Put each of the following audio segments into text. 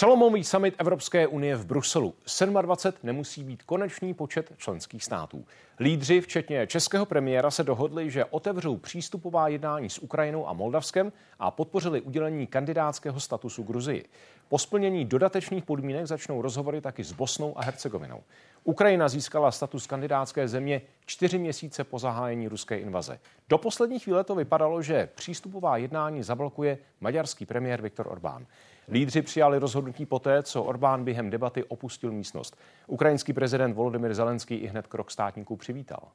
Přelomový summit Evropské unie v Bruselu. 27 nemusí být konečný počet členských států. Lídři, včetně českého premiéra, se dohodli, že otevřou přístupová jednání s Ukrajinou a Moldavskem a podpořili udělení kandidátského statusu Gruzii. Po splnění dodatečných podmínek začnou rozhovory taky s Bosnou a Hercegovinou. Ukrajina získala status kandidátské země čtyři měsíce po zahájení ruské invaze. Do poslední chvíle to vypadalo, že přístupová jednání zablokuje maďarský premiér Viktor Orbán. Lídři přijali rozhodnutí poté, co Orbán během debaty opustil místnost. Ukrajinský prezident Volodymyr Zelenský i hned krok státníků přivítal.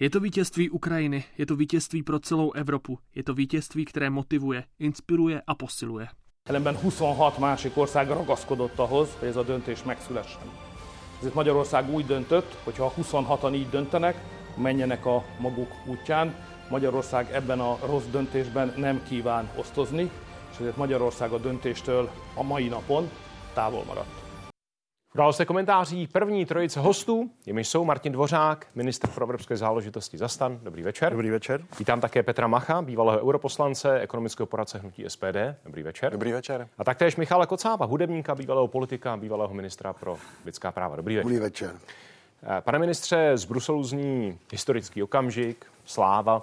Je to vítězství Ukrajiny, je to vítězství pro celou Evropu, je to vítězství, které motivuje, inspiruje a posiluje. Ellenben 26 másik ország ragaszkodott ahhoz, hogy ez a döntés megszülessen. Ezért Magyarország úgy döntött, hogy ha 26-an így döntenek, menjenek a maguk útján. Magyarország ebben a rossz döntésben nem kíván osztozni, és ezért Magyarország a döntéstől a mai napon távol maradt. Události komentáří první trojice hostů, jimi jsou Martin Dvořák, ministr pro evropské záležitosti za stan. Dobrý večer. Dobrý večer. Vítám také Petra Macha, bývalého europoslance, ekonomického poradce hnutí SPD. Dobrý večer. Dobrý večer. A taktéž Michala Kocába, hudebníka, bývalého politika, bývalého ministra pro lidská práva. Dobrý večer. Dobrý večer. Pane ministře, z Bruselu zní historický okamžik, sláva.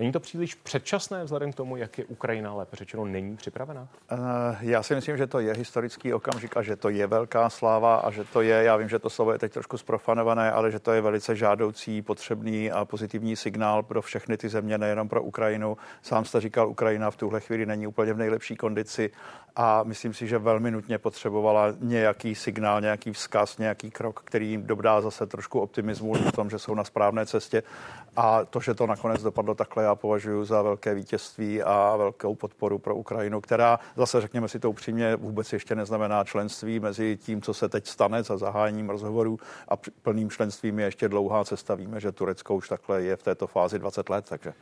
Není to příliš předčasné vzhledem k tomu, jak je Ukrajina, lépe řečeno, není připravena? Uh, já si myslím, že to je historický okamžik a že to je velká sláva a že to je, já vím, že to slovo je teď trošku zprofanované, ale že to je velice žádoucí, potřebný a pozitivní signál pro všechny ty země, nejenom pro Ukrajinu. Sám jste říkal, Ukrajina v tuhle chvíli není úplně v nejlepší kondici a myslím si, že velmi nutně potřebovala nějaký signál, nějaký vzkaz, nějaký krok, který jim dodá zase trošku optimismu v tom, že jsou na správné cestě. A to, že to nakonec dopadlo takhle, já považuji za velké vítězství a velkou podporu pro Ukrajinu, která zase, řekněme si to upřímně, vůbec ještě neznamená členství mezi tím, co se teď stane za zahájením rozhovorů a plným členstvím je ještě dlouhá cesta. Víme, že Turecko už takhle je v této fázi 20 let, takže.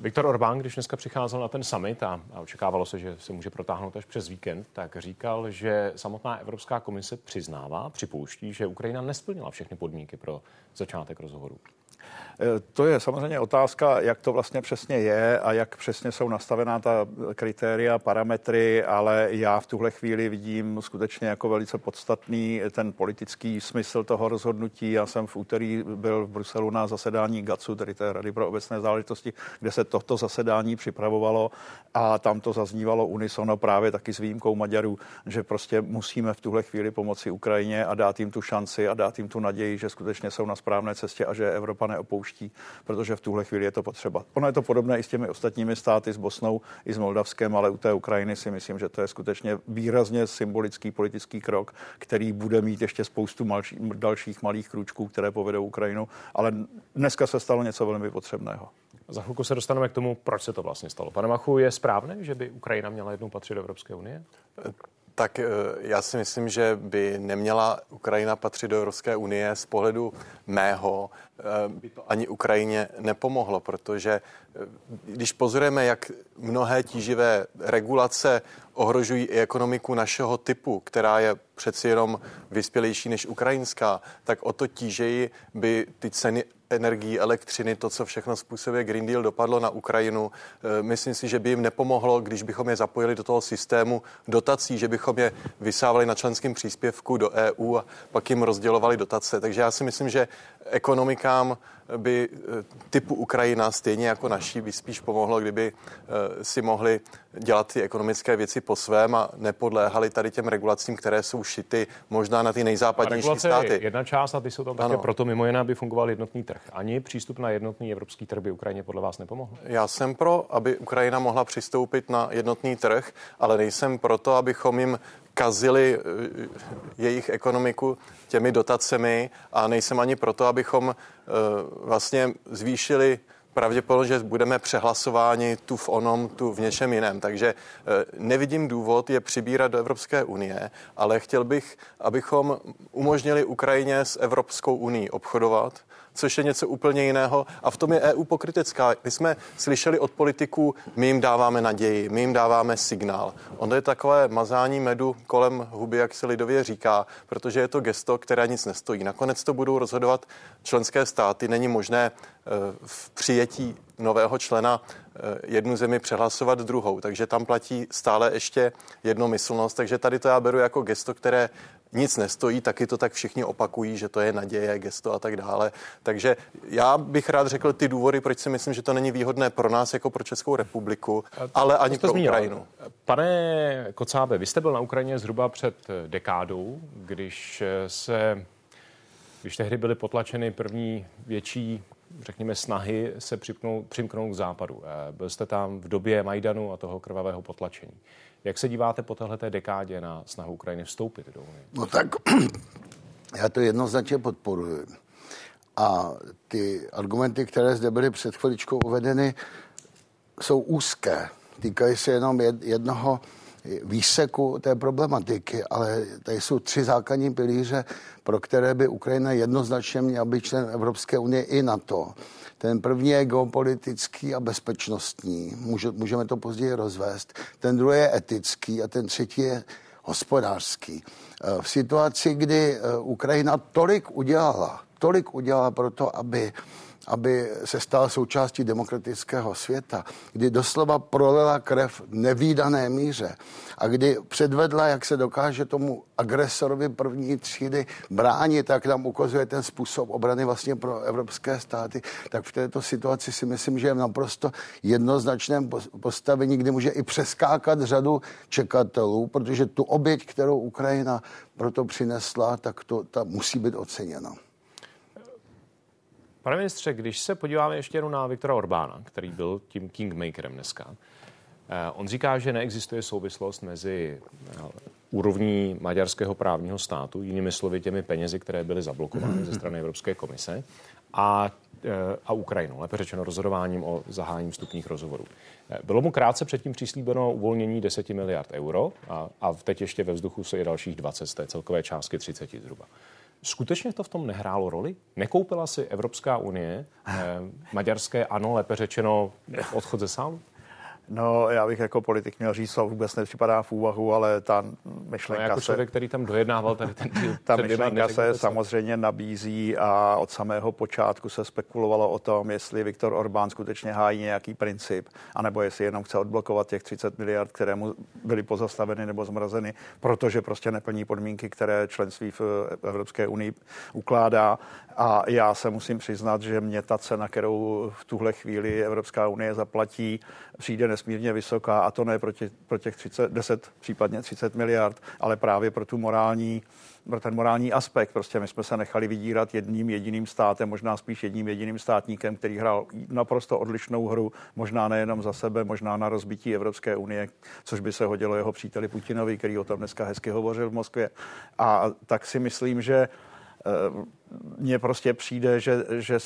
Viktor Orbán, když dneska přicházel na ten summit a, a očekávalo se, že se může protáhnout až přes víkend, tak říkal, že samotná Evropská komise přiznává, připouští, že Ukrajina nesplnila všechny podmínky pro začátek rozhovorů. Eh, to je samozřejmě otázka, jak to vlastně přesně je a jak přesně jsou nastavená ta kritéria, parametry, ale já v tuhle chvíli vidím skutečně jako velice podstatný ten politický smysl toho rozhodnutí. Já jsem v úterý byl v Bruselu na zasedání GACU, tedy té Rady pro obecné záležitosti, kde se toto zasedání připravovalo a tam to zaznívalo unisono právě taky s výjimkou Maďarů, že prostě musíme v tuhle chvíli pomoci Ukrajině a dát jim tu šanci a dát jim tu naději, že skutečně jsou na správné cestě a že Evropa neopouští pouští, protože v tuhle chvíli je to potřeba. Ono je to podobné i s těmi ostatními státy, s Bosnou i s Moldavskem, ale u té Ukrajiny si myslím, že to je skutečně výrazně symbolický politický krok, který bude mít ještě spoustu malší, dalších malých krůčků, které povedou Ukrajinu, ale dneska se stalo něco velmi potřebného. Za chvilku se dostaneme k tomu, proč se to vlastně stalo. Pane Machu, je správné, že by Ukrajina měla jednou patřit do Evropské unie? Tak eh, já si myslím, že by neměla Ukrajina patřit do Evropské unie. Z pohledu mého eh, by to ani Ukrajině nepomohlo, protože eh, když pozorujeme, jak mnohé tíživé regulace ohrožují i ekonomiku našeho typu, která je přeci jenom vyspělejší než ukrajinská, tak o to tížeji by ty ceny energií, elektřiny, to, co všechno způsobuje Green Deal, dopadlo na Ukrajinu. E, myslím si, že by jim nepomohlo, když bychom je zapojili do toho systému dotací, že bychom je vysávali na členském příspěvku do EU a pak jim rozdělovali dotace. Takže já si myslím, že ekonomikám by eh, typu Ukrajina, stejně jako naší, by spíš pomohlo, kdyby eh, si mohli dělat ty ekonomické věci po svém a nepodléhali tady těm regulacím, které jsou šity možná na ty nejzápadnější státy. Je jedna část a ty jsou tam také ano. proto mimo jiné, aby fungoval jednotný trh. Ani přístup na jednotný evropský trh by Ukrajině podle vás nepomohl? Já jsem pro, aby Ukrajina mohla přistoupit na jednotný trh, ale nejsem proto, abychom jim kazili eh, jejich ekonomiku těmi dotacemi a nejsem ani proto, abychom eh, vlastně zvýšili pravděpodobně, že budeme přehlasováni tu v onom, tu v něčem jiném. Takže eh, nevidím důvod je přibírat do Evropské unie, ale chtěl bych, abychom umožnili Ukrajině s Evropskou unii obchodovat, což je něco úplně jiného. A v tom je EU pokrytecká. My jsme slyšeli od politiků, my jim dáváme naději, my jim dáváme signál. Ono je takové mazání medu kolem huby, jak se lidově říká, protože je to gesto, které nic nestojí. Nakonec to budou rozhodovat členské státy. Není možné eh, v přijetí nového člena jednu zemi přehlasovat druhou. Takže tam platí stále ještě jednomyslnost. Takže tady to já beru jako gesto, které nic nestojí, taky to tak všichni opakují, že to je naděje, gesto a tak dále. Takže já bych rád řekl ty důvody, proč si myslím, že to není výhodné pro nás jako pro Českou republiku, ale ani pro zmínil. Ukrajinu. Pane Kocábe, vy jste byl na Ukrajině zhruba před dekádou, když se když tehdy byly potlačeny první větší řekněme, snahy se připnout, přimknout k západu. Byl jste tam v době Majdanu a toho krvavého potlačení. Jak se díváte po této dekádě na snahu Ukrajiny vstoupit do Unie? No tak já to jednoznačně podporuji. A ty argumenty, které zde byly před chviličkou uvedeny, jsou úzké. Týkají se jenom jednoho výseku té problematiky, ale tady jsou tři základní pilíře, pro které by Ukrajina jednoznačně měla být člen Evropské unie i NATO. Ten první je geopolitický a bezpečnostní, Může, můžeme to později rozvést. Ten druhý je etický a ten třetí je hospodářský. Eh, v situaci, kdy eh, Ukrajina tolik udělala, tolik udělala pro to, aby aby se stala součástí demokratického světa, kdy doslova prolila krev nevýdané míře a kdy předvedla, jak se dokáže tomu agresorovi první třídy bránit, tak nám ukazuje ten způsob obrany vlastně pro evropské státy, tak v této situaci si myslím, že je v naprosto jednoznačném postavení, kdy může i přeskákat řadu čekatelů, protože tu oběť, kterou Ukrajina proto přinesla, tak to ta musí být oceněna. Pane ministře, když se podíváme ještě jenom na Viktora Orbána, který byl tím kingmakerem dneska, eh, on říká, že neexistuje souvislost mezi eh, úrovní maďarského právního státu, jinými slovy těmi penězi, které byly zablokovány ze strany Evropské komise, a, eh, a Ukrajinou, lépe řečeno rozhodováním o zahájení vstupních rozhovorů. Bylo mu krátce předtím přislíbeno uvolnění 10 miliard euro a, a teď ještě ve vzduchu se je dalších 20 z té celkové částky 30 zhruba. Skutečně to v tom nehrálo roli? Nekoupila si Evropská unie eh, maďarské ano, lépe řečeno odchod ze sálu? No, já bych jako politik měl říct, co vůbec nepřipadá v úvahu, ale ta myšlenka no, jako se... člověk, který tam dojednával tady ten díl, Ta myšlenka se samozřejmě nabízí a od samého počátku se spekulovalo o tom, jestli Viktor Orbán skutečně hájí nějaký princip, anebo jestli jenom chce odblokovat těch 30 miliard, které mu byly pozastaveny nebo zmrazeny, protože prostě neplní podmínky, které členství v Evropské unii ukládá. A já se musím přiznat, že mě ta cena, kterou v tuhle chvíli Evropská unie zaplatí, přijde nesmírně vysoká a to ne pro těch, pro těch 30, 10, případně 30 miliard, ale právě pro tu morální pro ten morální aspekt. Prostě my jsme se nechali vydírat jedním jediným státem, možná spíš jedním jediným státníkem, který hrál naprosto odlišnou hru, možná nejenom za sebe, možná na rozbití Evropské unie, což by se hodilo jeho příteli Putinovi, který o tom dneska hezky hovořil v Moskvě. A tak si myslím, že eh, mně prostě přijde, že, že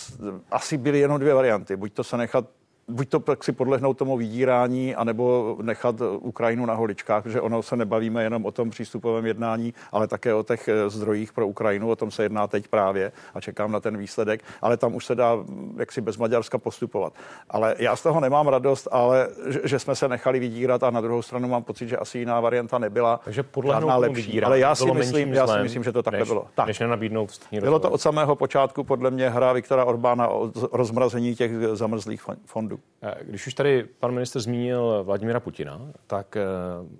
asi byly jenom dvě varianty. Buď to se nechat buď to tak si podlehnout tomu vydírání, anebo nechat Ukrajinu na holičkách, protože ono se nebavíme jenom o tom přístupovém jednání, ale také o těch eh, zdrojích pro Ukrajinu, o tom se jedná teď právě a čekám na ten výsledek, ale tam už se dá jaksi bez Maďarska postupovat. Ale já z toho nemám radost, ale že, že jsme se nechali vydírat a na druhou stranu mám pocit, že asi jiná varianta nebyla. Takže podle lepší. Ale já si, myslím, já si myslím, že to takhle než, bylo. Tak. Než nenabídnout Bylo to od samého počátku podle mě hra Viktora Orbána o rozmrazení těch zamrzlých fondů. Eh, když už tady pan minister zmínil Vladimira Putina, tak eh,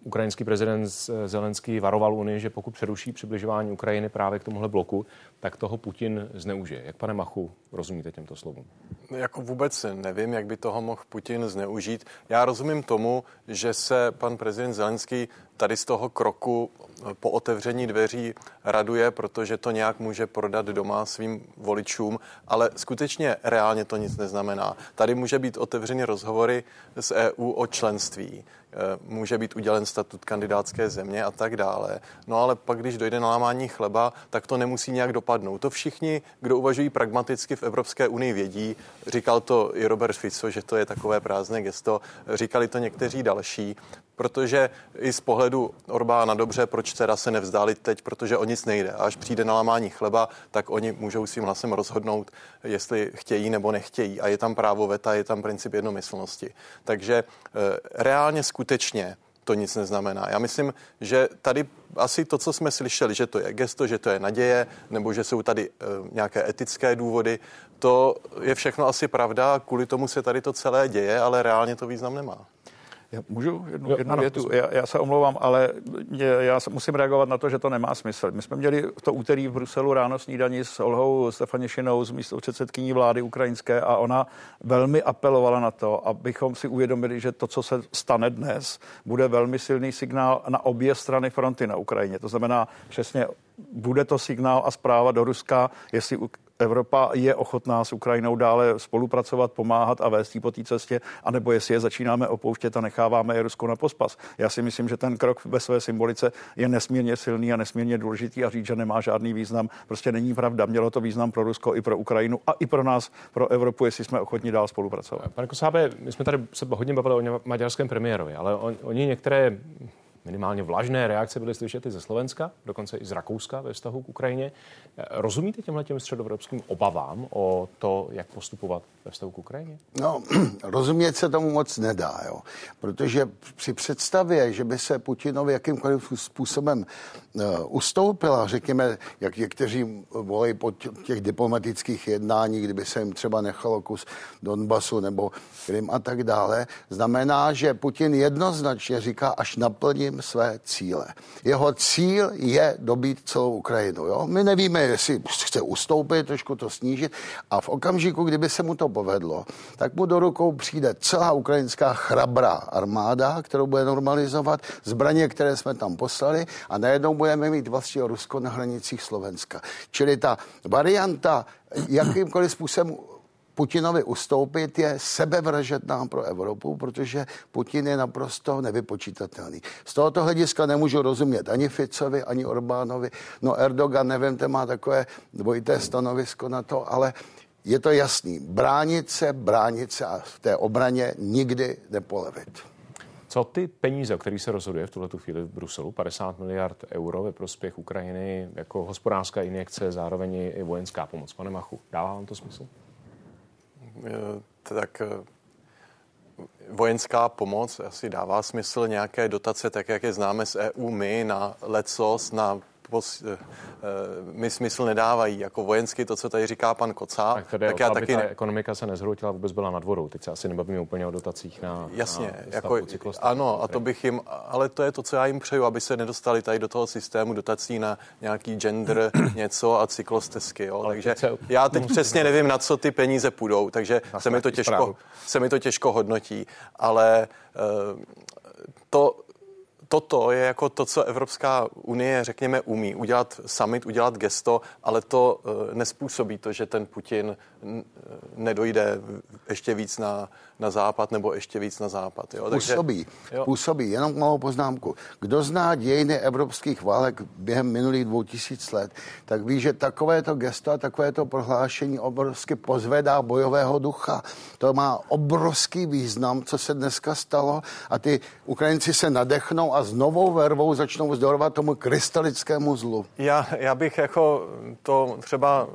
ukrajinský prezident Zelenský varoval Unii, že pokud přeruší přibližování Ukrajiny právě k tomuhle bloku, tak toho Putin zneužije. Jak, pane Machu, rozumíte těmto slovům? Jako vůbec nevím, jak by toho mohl Putin zneužít. Já rozumím tomu, že se pan prezident Zelenský tady z toho kroku po otevření dveří raduje, protože to nějak může prodat doma svým voličům, ale skutečně reálně to nic neznamená. Tady může být otevřeny rozhovory s EU o členství. Eh, může být udělen statut kandidátské země a tak dále. No ale pak, když dojde na lámání chleba, tak to nemusí nějak dopadnout. To všichni, kdo uvažují pragmaticky v Evropské unii, vědí. Říkal to i Robert Fico, že to je takové prázdné gesto. Říkali to někteří další protože i z pohledu Orbána dobře, proč teda se nevzdálit teď, protože o nic nejde. A až přijde na lámání chleba, tak oni můžou svým hlasem rozhodnout, jestli chtějí nebo nechtějí. A je tam právo veta, je tam princip jednomyslnosti. Takže e, reálně skutečně to nic neznamená. Já myslím, že tady asi to, co jsme slyšeli, že to je gesto, že to je naděje, nebo že jsou tady e, nějaké etické důvody, to je všechno asi pravda, kvůli tomu se tady to celé děje, ale reálně to význam nemá. Já můžu jednu, jo, jednu ano, větu? Já, já se omlouvám, ale já musím reagovat na to, že to nemá smysl. My jsme měli to úterý v Bruselu ráno snídaní s Olhou Stefanišinou, z místo předsedkyní vlády ukrajinské a ona velmi apelovala na to, abychom si uvědomili, že to, co se stane dnes, bude velmi silný signál na obě strany fronty na Ukrajině. To znamená přesně bude to signál a zpráva do Ruska, jestli Evropa je ochotná s Ukrajinou dále spolupracovat, pomáhat a vést po té cestě, anebo jestli je začínáme opouštět a necháváme je Rusko na pospas. Já si myslím, že ten krok ve své symbolice je nesmírně silný a nesmírně důležitý a říct, že nemá žádný význam, prostě není pravda. Mělo to význam pro Rusko i pro Ukrajinu a i pro nás, pro Evropu, jestli jsme ochotni dál spolupracovat. Pane Kosábe, my jsme tady se hodně bavili o maďarském premiérovi, ale on, oni některé minimálně vlažné reakce byly slyšet i ze Slovenska, dokonce i z Rakouska ve vztahu k Ukrajině. Rozumíte těmhle těm středoevropským obavám o to, jak postupovat ve vztahu k Ukrajině? No, rozumět se tomu moc nedá, jo. protože při představě, že by se Putinovi jakýmkoliv způsobem uh, ustoupila, řekněme, jak někteří volají po těch diplomatických jednání, kdyby se jim třeba nechalo kus Donbasu nebo Krym a tak dále, znamená, že Putin jednoznačně říká, až naplním své cíle. Jeho cíl je dobít celou Ukrajinu. Jo? My nevíme, jestli chce ustoupit, trošku to snížit a v okamžiku, kdyby se mu to povedlo, tak mu do rukou přijde celá ukrajinská chrabrá armáda, kterou bude normalizovat, zbraně, které jsme tam poslali a najednou budeme mít vlastně Rusko na hranicích Slovenska. Čili ta varianta jakýmkoliv způsobem Putinovi ustoupit je sebevražedná pro Evropu, protože Putin je naprosto nevypočítatelný. Z tohoto hlediska nemůžu rozumět ani Ficovi, ani Orbánovi. No Erdogan, nevím, ten má takové dvojité stanovisko na to, ale je to jasný. Bránit se, bránit se a v té obraně nikdy nepolevit. Co ty peníze, o kterých se rozhoduje v tuhle chvíli v Bruselu, 50 miliard euro ve prospěch Ukrajiny jako hospodářská injekce, zároveň i vojenská pomoc, pane Machu, dává vám to smysl? Tak vojenská pomoc asi dává smysl nějaké dotace, tak jak je známe z EU my na lecos, na pos, eh, mi smysl nedávají. Jako vojensky to, co tady říká pan Kocá. Tak, tak já taky... Ta ekonomika se nezhrotila, vůbec byla nad vodou. Teď se asi nebavíme úplně o dotacích na Jasně, na jako, ano, a to bych jim, ale to je to, co já jim přeju, aby se nedostali tady do toho systému dotací na nějaký gender něco a cyklostezky. Jo. Takže já teď přesně nevím, na co ty peníze půjdou, takže se mi, to těžko, se mi to těžko hodnotí, ale uh, to toto je jako to, co Evropská unie, řekněme, umí. Udělat summit, udělat gesto, ale to uh, nespůsobí to, že ten Putin nedojde ještě víc na, na západ nebo ještě víc na západ. Jo? Působí, Takže, jo. působí. Jenom malou poznámku. Kdo zná dějiny evropských válek během minulých dvou tisíc let, tak ví, že takovéto gesto a takovéto prohlášení obrovsky pozvedá bojového ducha. To má obrovský význam, co se dneska stalo a ty Ukrajinci se nadechnou a s novou vervou začnou vzdorovat tomu krystalickému zlu. Já, já bych jako to třeba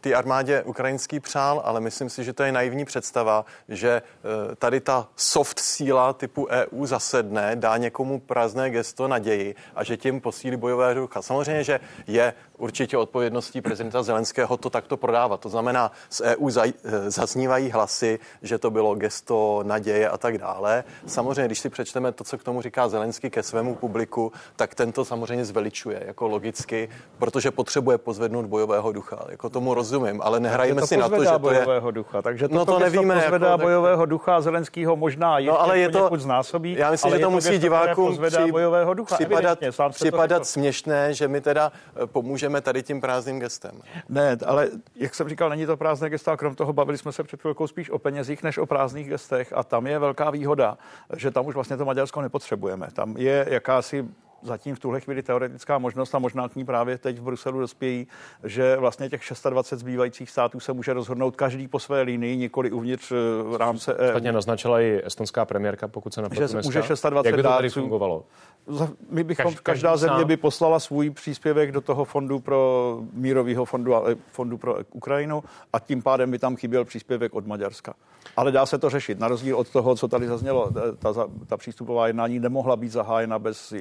ty armádě ukrajinský přál, ale myslím si, že to je naivní představa, že eh, tady ta soft síla typu EU zasedne, dá někomu prázdné gesto naději a že tím posílí bojové ducha. Samozřejmě, že je určitě odpovědností prezidenta Zelenského to takto prodávat. To znamená, z EU eh, zaznívají hlasy, že to bylo gesto naděje a tak dále. Samozřejmě, když si přečteme to, co k tomu říká Zelenský ke svému publiku, tak tento samozřejmě zveličuje jako logicky, protože potřebuje pozvednout bojového ducha. Jako tomu rozumím, ale nehrajeme si na to, že to je... ducha. Takže to, no to nevíme. Pozvedá jako, bojového ducha Zelenského možná ještě no, ale je to, znásobí. Já myslím, že to, to musí divákům při, bojového ducha. připadat, připadat směšné, že my teda eh, pomůžeme tady tím prázdným gestem. Ne, ale jak jsem říkal, není to prázdné gesto a krom toho bavili jsme se před chvilkou spíš o penězích než o prázdných gestech a tam je velká výhoda, že tam už vlastně to Maďarsko nepotřebujeme. Tam je jakási zatím v tuhle chvíli teoretická možnost a možná k ní právě teď v Bruselu dospějí, že vlastně těch 26 zbývajících států se může rozhodnout každý po své linii, nikoli uvnitř v eh, rámce EU. Ostatně naznačila i estonská premiérka, pokud se například že může 26 Jak by to tady fungovalo? my bychom, každý, každá země sám. by poslala svůj příspěvek do toho fondu pro mírového fondu, fondu pro Ukrajinu a tím pádem by tam chyběl příspěvek od Maďarska. Ale dá se to řešit. Na rozdíl od toho, co tady zaznělo, ta, ta přístupová jednání nemohla být zahájena bez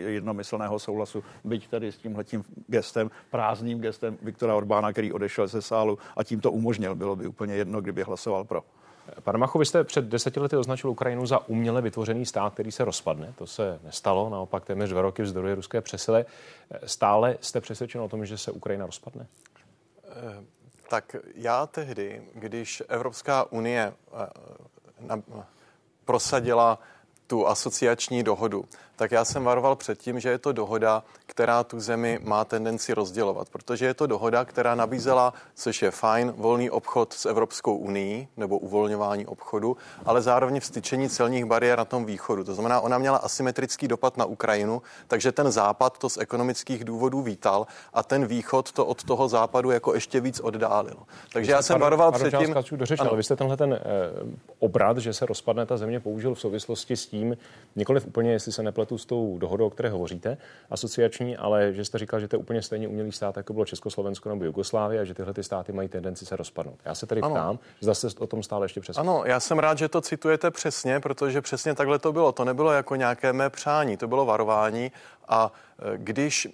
jednomyslného souhlasu, byť tady s tímhletím gestem, prázdným gestem Viktora Orbána, který odešel ze sálu a tím to umožnil. Bylo by úplně jedno, kdyby hlasoval pro. Pane Macho, vy jste před deseti lety označil Ukrajinu za uměle vytvořený stát, který se rozpadne. To se nestalo, naopak téměř dva roky vzdory ruské přesile. Stále jste přesvědčen o tom, že se Ukrajina rozpadne? Eh, tak já tehdy, když Evropská unie eh, prosadila tu asociační dohodu, tak já jsem varoval před tím, že je to dohoda, která tu zemi má tendenci rozdělovat, protože je to dohoda, která nabízela, což je fajn, volný obchod s Evropskou unii nebo uvolňování obchodu, ale zároveň vstyčení celních bariér na tom východu. To znamená, ona měla asymetrický dopad na Ukrajinu, takže ten západ to z ekonomických důvodů vítal a ten východ to od toho západu jako ještě víc oddálil. Takže já jsem varoval před tím... ale vy jste tenhle ten eh, obrat, že se rozpadne ta země, použil v souvislosti s tím, nikoliv úplně, jestli se nepletu s tou dohodou, o které hovoříte, asociační, ale že jste říkal, že to je úplně stejně umělý stát, jako bylo Československo nebo Jugoslávie a že tyhle ty státy mají tendenci se rozpadnout. Já se tedy ano. ptám, zda se o tom stále ještě přesvědčen. Ano, já jsem rád, že to citujete přesně, protože přesně takhle to bylo. To nebylo jako nějaké mé přání, to bylo varování a e, když e,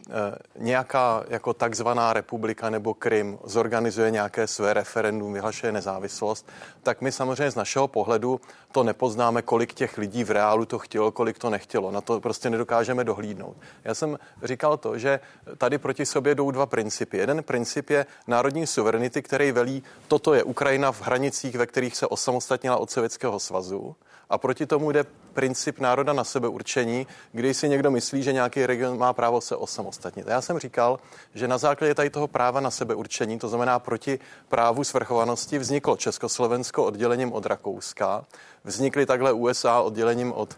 nějaká jako takzvaná republika nebo Krym zorganizuje nějaké své referendum, vyhlašuje nezávislost, tak my samozřejmě z našeho pohledu to nepoznáme, kolik těch lidí v reálu to chtělo, kolik to nechtělo. Na to prostě nedokážeme dohlídnout. Já jsem říkal to, že tady proti sobě jdou dva principy. Jeden princip je národní suverenity, který velí, toto je Ukrajina v hranicích, ve kterých se osamostatnila od Sovětského svazu a proti tomu jde princip národa na sebe určení, kdy si někdo myslí, že nějaký region má právo se osamostatnit. Já jsem říkal, že na základě tady toho práva na sebe určení, to znamená proti právu svrchovanosti, vzniklo Československo oddělením od Rakouska, vznikly takhle USA oddělením od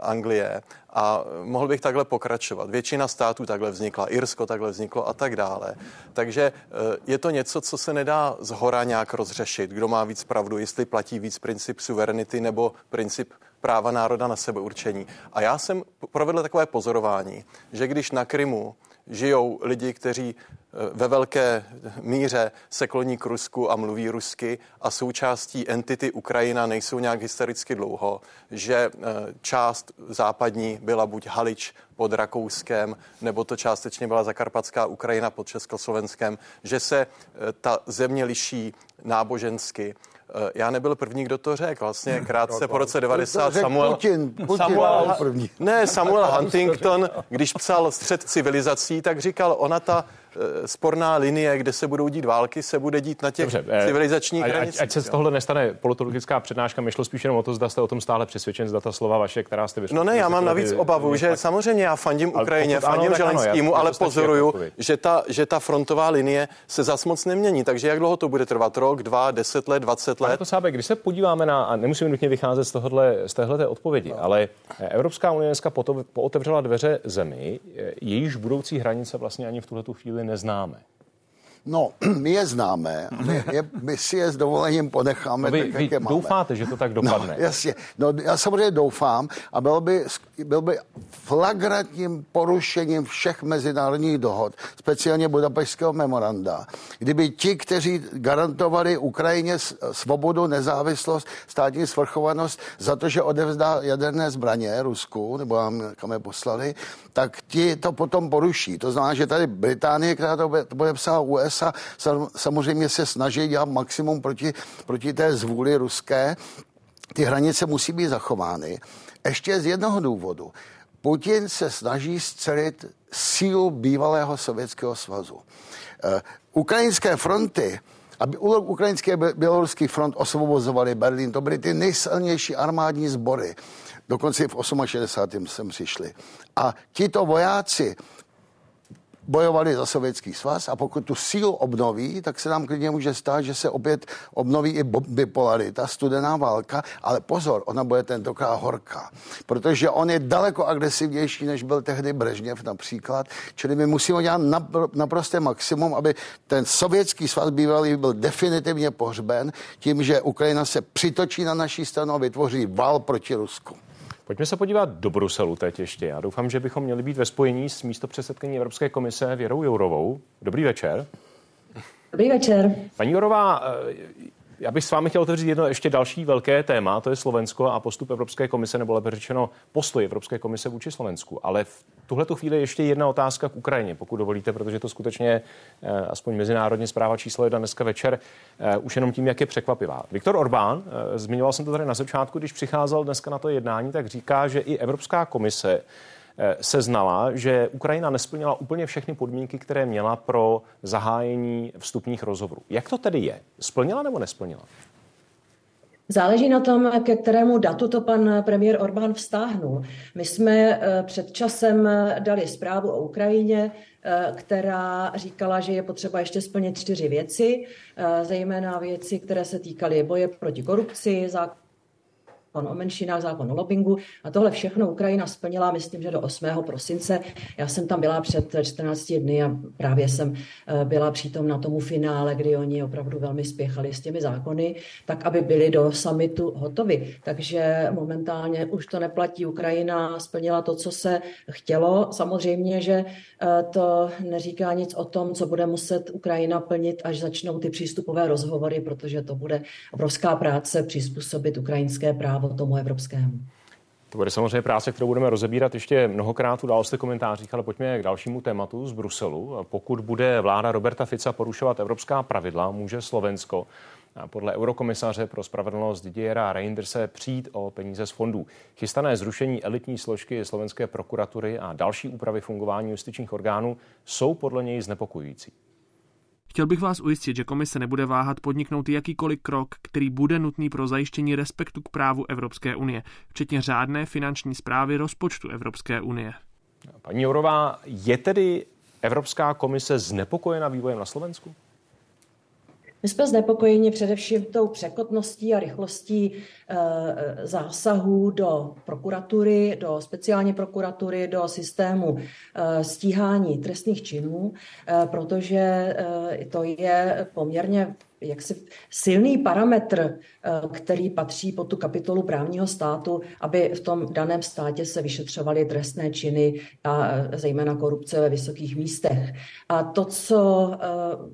Anglie a mohl bych takhle pokračovat. Většina států takhle vznikla, Irsko takhle vzniklo a tak dále. Takže eh, je to něco, co se nedá z hora nějak rozřešit. Kdo má víc pravdu, jestli platí víc princip suverenity nebo princip práva národa na sebeurčení. A já jsem provedl takové pozorování, že když na Krymu žijou lidi, kteří eh, ve velké míře se kloní k Rusku a mluví rusky a součástí entity Ukrajina nejsou nějak historicky dlouho, že eh, část západní byla buď Halič pod Rakouskem, nebo to částečně byla Zakarpatská Ukrajina pod Československem, že se eh, ta země liší nábožensky, já nebyl první, kdo to řekl. Vlastně krátce po roce 90 Samuel... Putin, Putin Samuel, první. Ne, Samuel Huntington, když psal Střed civilizací, tak říkal, ona ta Eh, sporná linie, kde se budou dít války, se bude dít na těch Dobře, eh, civilizačních ať, hranicích. Ať, ať se z tohle nestane politologická přednáška, my šlo spíš jenom o to, zda jste o tom stále přesvědčen, zda ta slova vaše, která jste vyřešili. No ne, já mám navíc obavu, že samozřejmě já fandím Ukrajině, fandím Želenskému, ale pozoruju, že ta, že ta frontová linie se zas moc nemění. Takže jak dlouho to bude trvat? Rok, dva, deset let, dvacet let? To sábe, když se podíváme na, a nemusíme nutně vycházet z, tohohle, z téhleté odpovědi, no. ale Evropská unie dneska pootevřela dveře zemi, jejíž budoucí hranice vlastně ani v tuhle chvíli neznáme. No, my je známe, my, je, my si je s dovolením ponecháme. No vy, tak, vy jak je máme. doufáte, že to tak dopadne? No, jasně. No, já samozřejmě doufám a byl by, byl by flagrantním porušením všech mezinárodních dohod, speciálně Budapešského memoranda, kdyby ti, kteří garantovali Ukrajině svobodu, nezávislost, státní svrchovanost za to, že odevzdá jaderné zbraně Rusku, nebo kam je poslali, tak ti to potom poruší. To znamená, že tady Británie, která to bude psát USA, samozřejmě se snaží dělat maximum proti, proti té zvůli ruské. Ty hranice musí být zachovány. Ještě z jednoho důvodu. Putin se snaží zcelit sílu bývalého Sovětského svazu. Uh, ukrajinské fronty aby ukrajinské a běloruský front osvobozovali Berlín. To byly ty nejsilnější armádní sbory. Dokonce i v 68. sem přišli. A tito vojáci bojovali za sovětský svaz a pokud tu sílu obnoví, tak se nám klidně může stát, že se opět obnoví i bipolarita, studená válka, ale pozor, ona bude tentokrát horká, protože on je daleko agresivnější, než byl tehdy Brežněv například, čili my musíme dělat naprosté maximum, aby ten sovětský svaz bývalý byl definitivně pohřben tím, že Ukrajina se přitočí na naší stranu a vytvoří val proti Rusku. Pojďme se podívat do Bruselu teď ještě. Já doufám, že bychom měli být ve spojení s místopředsedkyní Evropské komise Věrou Jourovou. Dobrý večer. Dobrý večer. Paní Jorová, já bych s vámi chtěl otevřít jedno ještě další velké téma, to je Slovensko a postup Evropské komise, nebo lépe řečeno postoj Evropské komise vůči Slovensku. Ale v tuhle chvíli ještě jedna otázka k Ukrajině, pokud dovolíte, protože to skutečně eh, aspoň mezinárodně zpráva číslo jedna dneska večer, eh, už jenom tím, jak je překvapivá. Viktor Orbán, eh, zmiňoval jsem to tady na začátku, když přicházel dneska na to jednání, tak říká, že i Evropská komise Eh, se znala, že Ukrajina nesplnila úplně všechny podmínky, které měla pro zahájení vstupních rozhovorů. Jak to tedy je? Splnila nebo nesplnila? Záleží na tom, ke kterému datu to pan premiér Orbán vztáhnul. My jsme eh, před časem dali zprávu o Ukrajině, eh, která říkala, že je potřeba ještě splnit čtyři věci, zejména věci, které se týkaly boje proti korupci, zákon o menšinách, zákon o lobbingu a tohle všechno Ukrajina splnila, myslím, že do 8. prosince. Já jsem tam byla před 14 dny a právě jsem eh, byla přítom na tomu finále, kdy oni opravdu velmi spěchali s těmi zákony, tak aby byli do samitu hotovi. Takže momentálně už to neplatí. Ukrajina splnila to, co se chtělo. Samozřejmě, že eh, to neříká nic o tom, co bude muset Ukrajina plnit, až začnou ty přístupové rozhovory, protože to bude obrovská práce přizpůsobit ukrajinské právo právo tomu evropskému. To bude samozřejmě práce, kterou budeme rozebírat ještě mnohokrát v události komentářích, ale pojďme k dalšímu tématu z Bruselu. Pokud bude vláda Roberta Fica porušovat evropská pravidla, může Slovensko podle eurokomisaře pro spravedlnost Didiera Reinderse přijít o peníze z fondů. Chystané zrušení elitní složky slovenské prokuratury a další úpravy fungování justičních orgánů jsou podle něj znepokojující. Chtěl bych vás ujistit, že komise nebude váhat podniknout jakýkoliv krok, který bude nutný pro zajištění respektu k právu Evropské unie, včetně řádné finanční zprávy rozpočtu Evropské unie. Paní Jourová, je tedy Evropská komise znepokojena vývojem na Slovensku? My jsme znepokojeni především tou překotností a rychlostí e, zásahů do prokuratury, do speciální prokuratury, do systému e, stíhání trestných činů, protože to je poměrně jaksi silný parametr, eh, který patří pod tu kapitolu právního státu, aby v tom daném státě se vyšetřovaly trestné činy a eh, zejména korupce ve vysokých místech. A to, co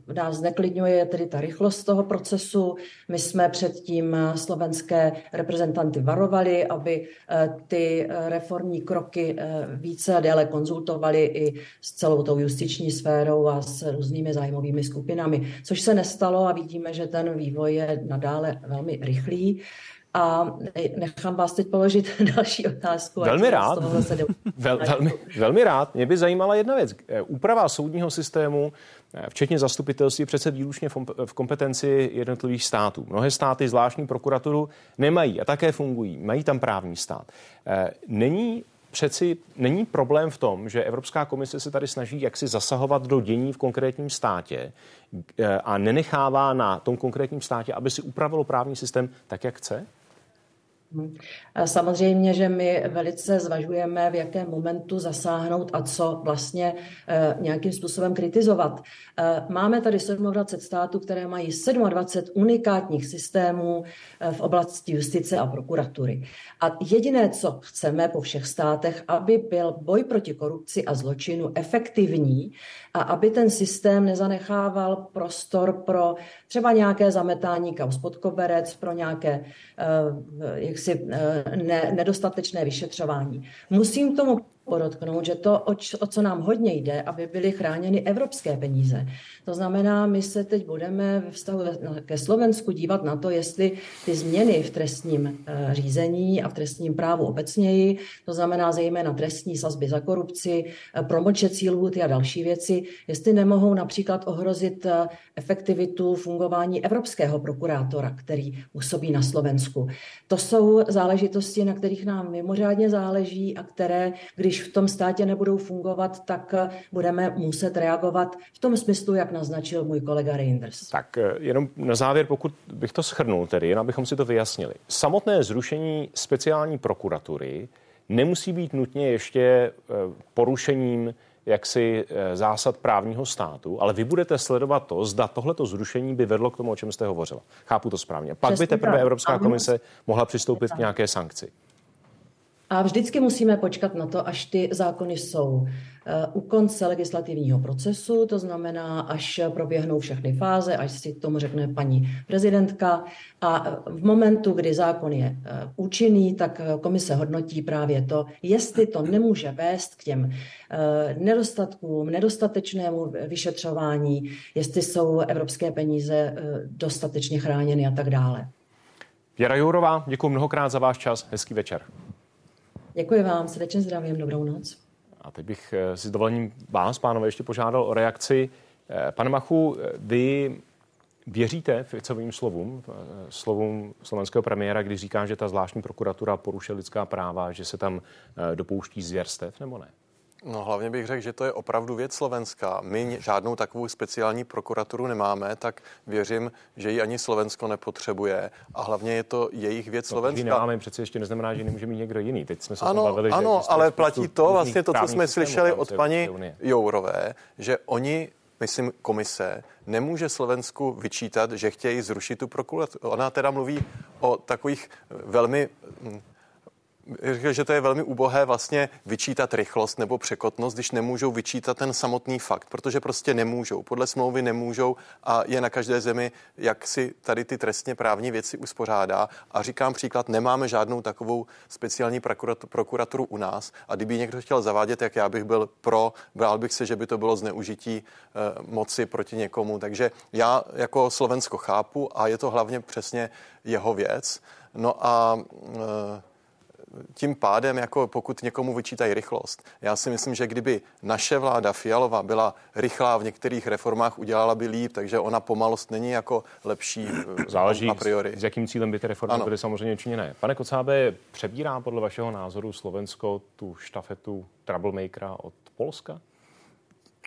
eh, nás zneklidňuje, je tedy ta rychlost toho procesu. My jsme předtím slovenské reprezentanty varovali, aby ty reformní kroky více a déle konzultovali i s celou tou justiční sférou a s různými zájmovými skupinami, což se nestalo a vidíme, vidíme, že ten vývoj je nadále velmi rychlý. A nechám vás teď položit další otázku. Velmi rád. Vel, velmi, velmi rád. Mě by zajímala jedna věc. Úprava soudního systému, eh, včetně zastupitelství, přece výlučně v kompetenci jednotlivých států. Mnohé státy zvláštní prokuraturu nemají a také fungují. Mají tam právní stát. Eh, není přeci není problém v tom, že Evropská komise se tady snaží jaksi zasahovat do dění v konkrétním státě eh, a nenechává na tom konkrétním státě, aby si upravilo právní systém tak, jak chce? Samozřejmě, že my velice zvažujeme, v jakém momentu zasáhnout a co vlastně eh, nějakým způsobem kritizovat. Eh, máme tady 27 států, které mají 27 unikátních systémů eh, v oblasti justice a prokuratury. A jediné, co chceme po všech státech, aby byl boj proti korupci a zločinu efektivní a aby ten systém nezanechával prostor pro třeba nějaké zametání kaus pod koberec, pro nějaké jak jaksi eh, ne, nedostatečné vyšetřování. Musím tomu podotknout, že to, o, o co nám hodně jde, aby byly chráněny evropské peníze. To znamená, my se teď budeme ve vztahu ke Slovensku dívat na to, jestli ty změny v trestním eh, řízení a v trestním právu obecněji, to znamená zejména trestní sazby za korupci, eh, promlčecí lhuty a další věci, jestli nemohou například ohrozit eh, efektivitu fungování evropského prokurátora, který působí na Slovensku. To jsou záležitosti, na kterých nám mimořádně záleží a které, když když v tom státě nebudou fungovat, tak eh, budeme muset reagovat v tom smyslu, jak naznačil můj kolega Reinders. Tak eh, jenom na závěr, pokud bych to schrnul, tedy jen abychom si to vyjasnili. Samotné zrušení speciální prokuratury nemusí být nutně ještě eh, porušením jaksi zásad právního státu, ale vy budete sledovat to, zda tohleto zrušení by vedlo k tomu, o čem jste hovořila. Chápu to správně. Pak Přesně by teprve tak. Evropská komise mohla přistoupit k nějaké sankci. A vždycky musíme počkat na to, až ty zákony jsou eh, u konce legislativního procesu, to znamená, až proběhnou všechny fáze, až si tomu řekne paní prezidentka. A v momentu, kdy zákon je eh, účinný, tak komise hodnotí právě to, jestli to nemůže vést k těm nedostatkům, nedostatečnému vyšetřování, jestli jsou evropské peníze dostatečně chráněny a tak dále. Věra Jourová, děkuji mnohokrát za váš čas. Hezký večer. Děkuji vám, srdečně zdravím, dobrou noc. A teď bych eh, si dovolením vás, pánové, ještě požádal o reakci. Eh, pane Machu, eh, vy věříte Ficovým slovům, slovům slovenského premiéra, když říká, že ta zvláštní prokuratura porušuje lidská práva, že se tam dopouští zvěrstev, nebo ne? No hlavně bych řekl, že to je opravdu věc Slovenska. My žádnou takovou speciální prokuraturu nemáme, tak věřím, že ji ani Slovensko nepotřebuje. A hlavně je to jejich věc no, Slovenska. nemáme, přeci ještě neznamená, že nemůže mít někdo jiný. Teď jsme se ano, bavili, ano, že ale platí to vlastně to, co jsme slyšeli od paní Jourové, že oni myslím, komise nemůže Slovensku vyčítat, že chtějí zrušit tu prokuraturu. Ona teda mluví o takových velmi hm, řekl, že to je velmi ubohé vlastně vyčítat rychlost nebo překotnost, když nemůžou vyčítat ten samotný fakt, protože prostě nemůžou. Podle smlouvy nemůžou a je na každé zemi, jak si tady ty trestně právní věci uspořádá. A říkám příklad, nemáme žádnou takovou speciální prokuraturu u nás. A kdyby někdo chtěl zavádět, jak já bych byl pro, bál bych se, že by to bylo zneužití e, moci proti někomu. Takže já jako Slovensko chápu a je to hlavně přesně jeho věc. No a e, tím pádem, jako pokud někomu vyčítají rychlost, já si myslím, že kdyby naše vláda Fialová byla rychlá v některých reformách, udělala by líp, takže ona pomalost není jako lepší eh, Záleží, a priori. S, s jakým cílem by ty reformy ano. byly samozřejmě činěné. Pane Kocábe, přebírá podle vašeho názoru Slovensko tu štafetu troublemakera od Polska?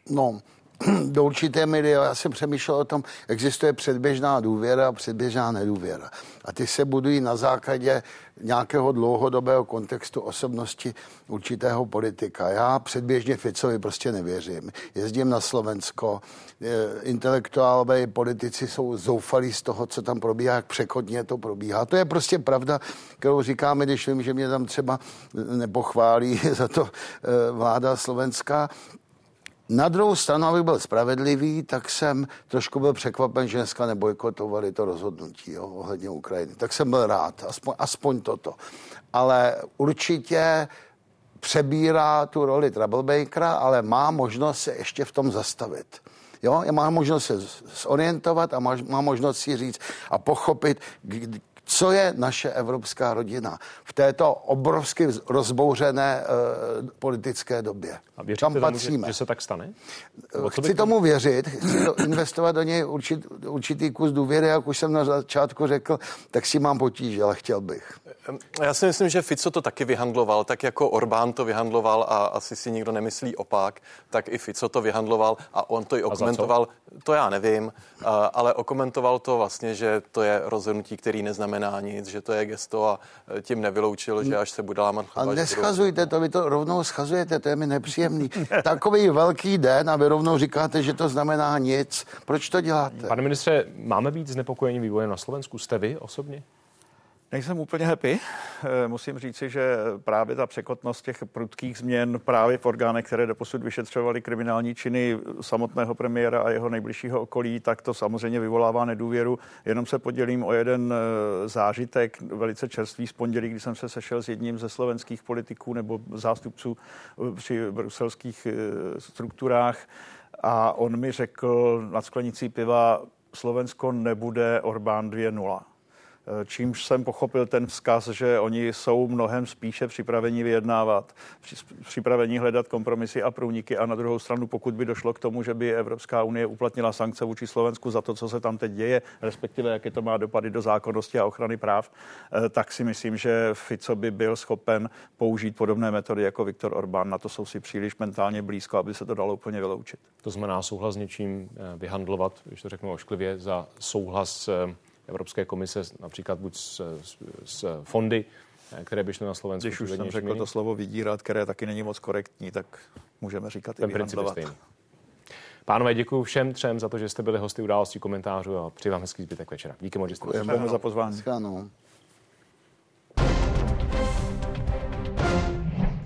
No, do určité míry, já jsem přemýšlel o tom, existuje předběžná důvěra a předběžná nedůvěra. A ty se budují na základě nějakého dlouhodobého kontextu osobnosti určitého politika. Já předběžně Ficovi prostě nevěřím. Jezdím na Slovensko, intelektuálové politici jsou zoufalí z toho, co tam probíhá, jak překotně to probíhá. To je prostě pravda, kterou říkáme, když vím, že mě tam třeba nepochválí za to eh, vláda slovenská. Na druhou stranu, abych byl spravedlivý, tak jsem trošku byl překvapen, že dneska nebojkotovali to rozhodnutí jo, ohledně Ukrajiny. Tak jsem byl rád, aspoň, aspoň toto. Ale určitě přebírá tu roli troublemakera, ale má možnost se ještě v tom zastavit. Jo, má možnost se zorientovat a má, má možnost si říct a pochopit, co je naše evropská rodina v této obrovsky rozbouřené uh, politické době. A věříte Tam patříme. Tomu, že, že se tak stane? Chci tomu věřit, chci to investovat do něj určit, určitý kus důvěry, jak už jsem na začátku řekl, tak si mám potíže, ale chtěl bych. Já si myslím, že Fico to taky vyhandloval, tak jako Orbán to vyhandloval a asi si nikdo nemyslí opak, tak i Fico to vyhandloval a on to i okomentoval. To já nevím, ale okomentoval to vlastně, že to je rozhodnutí, který neznamená nic, že to je gesto a e, tím nevyloučil, že až se bude lámat chleba. A neschazujte to, vy to rovnou schazujete, to je mi nepříjemný. Takový velký den a vy rovnou říkáte, že to znamená nic. Proč to děláte? Pane ministře, máme být znepokojení vývojem na Slovensku? Jste vy osobně? Nejsem úplně happy. Eh, musím říci, že právě ta překotnost těch prudkých změn právě v orgánech, které doposud vyšetřovaly kriminální činy samotného premiéra a jeho nejbližšího okolí, tak to samozřejmě vyvolává nedůvěru. Jenom se podělím o jeden eh, zážitek, velice čerstvý z pondělí, kdy jsem se sešel s jedním ze slovenských politiků nebo zástupců eh, při bruselských strukturách a on mi řekl nad sklenicí piva, Slovensko nebude Orbán 2.0 čímž jsem pochopil ten vzkaz, že oni jsou mnohem spíše připraveni vyjednávat, připraveni hledat kompromisy a průniky a na druhou stranu, pokud by došlo k tomu, že by Evropská unie uplatnila sankce vůči Slovensku za to, co se tam teď děje, respektive jaké to má dopady do zákonnosti a ochrany práv, eh, tak si myslím, že Fico by byl schopen použít podobné metody jako Viktor Orbán. Na to jsou si příliš mentálně blízko, aby se to dalo úplně vyloučit. To znamená souhlas něčím eh, vyhandlovat, když to řeknu ošklivě, za souhlas eh, Evropské komise, například buď s, s fondy, které by šly na Slovensku. Když už jsem řekl to slovo vydírat, které taky není moc korektní, tak můžeme říkat Ten i vyhandlovat. Pánové, děkuji všem třem za to, že jste byli hosty událostí komentářů a přeji vám hezký zbytek večera. Díky moc, že jste Děkujeme za pozvání.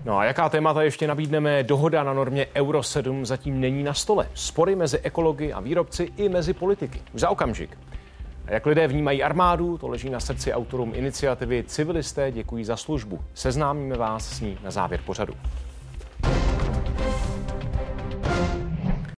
No a jaká témata ještě nabídneme? Dohoda na normě Euro 7 zatím není na stole. Spory mezi ekology a výrobci i mezi politiky. Už za okamžik. A jak lidé vnímají armádu, to leží na srdci autorům iniciativy Civilisté děkují za službu. Seznámíme vás s ní na závěr pořadu.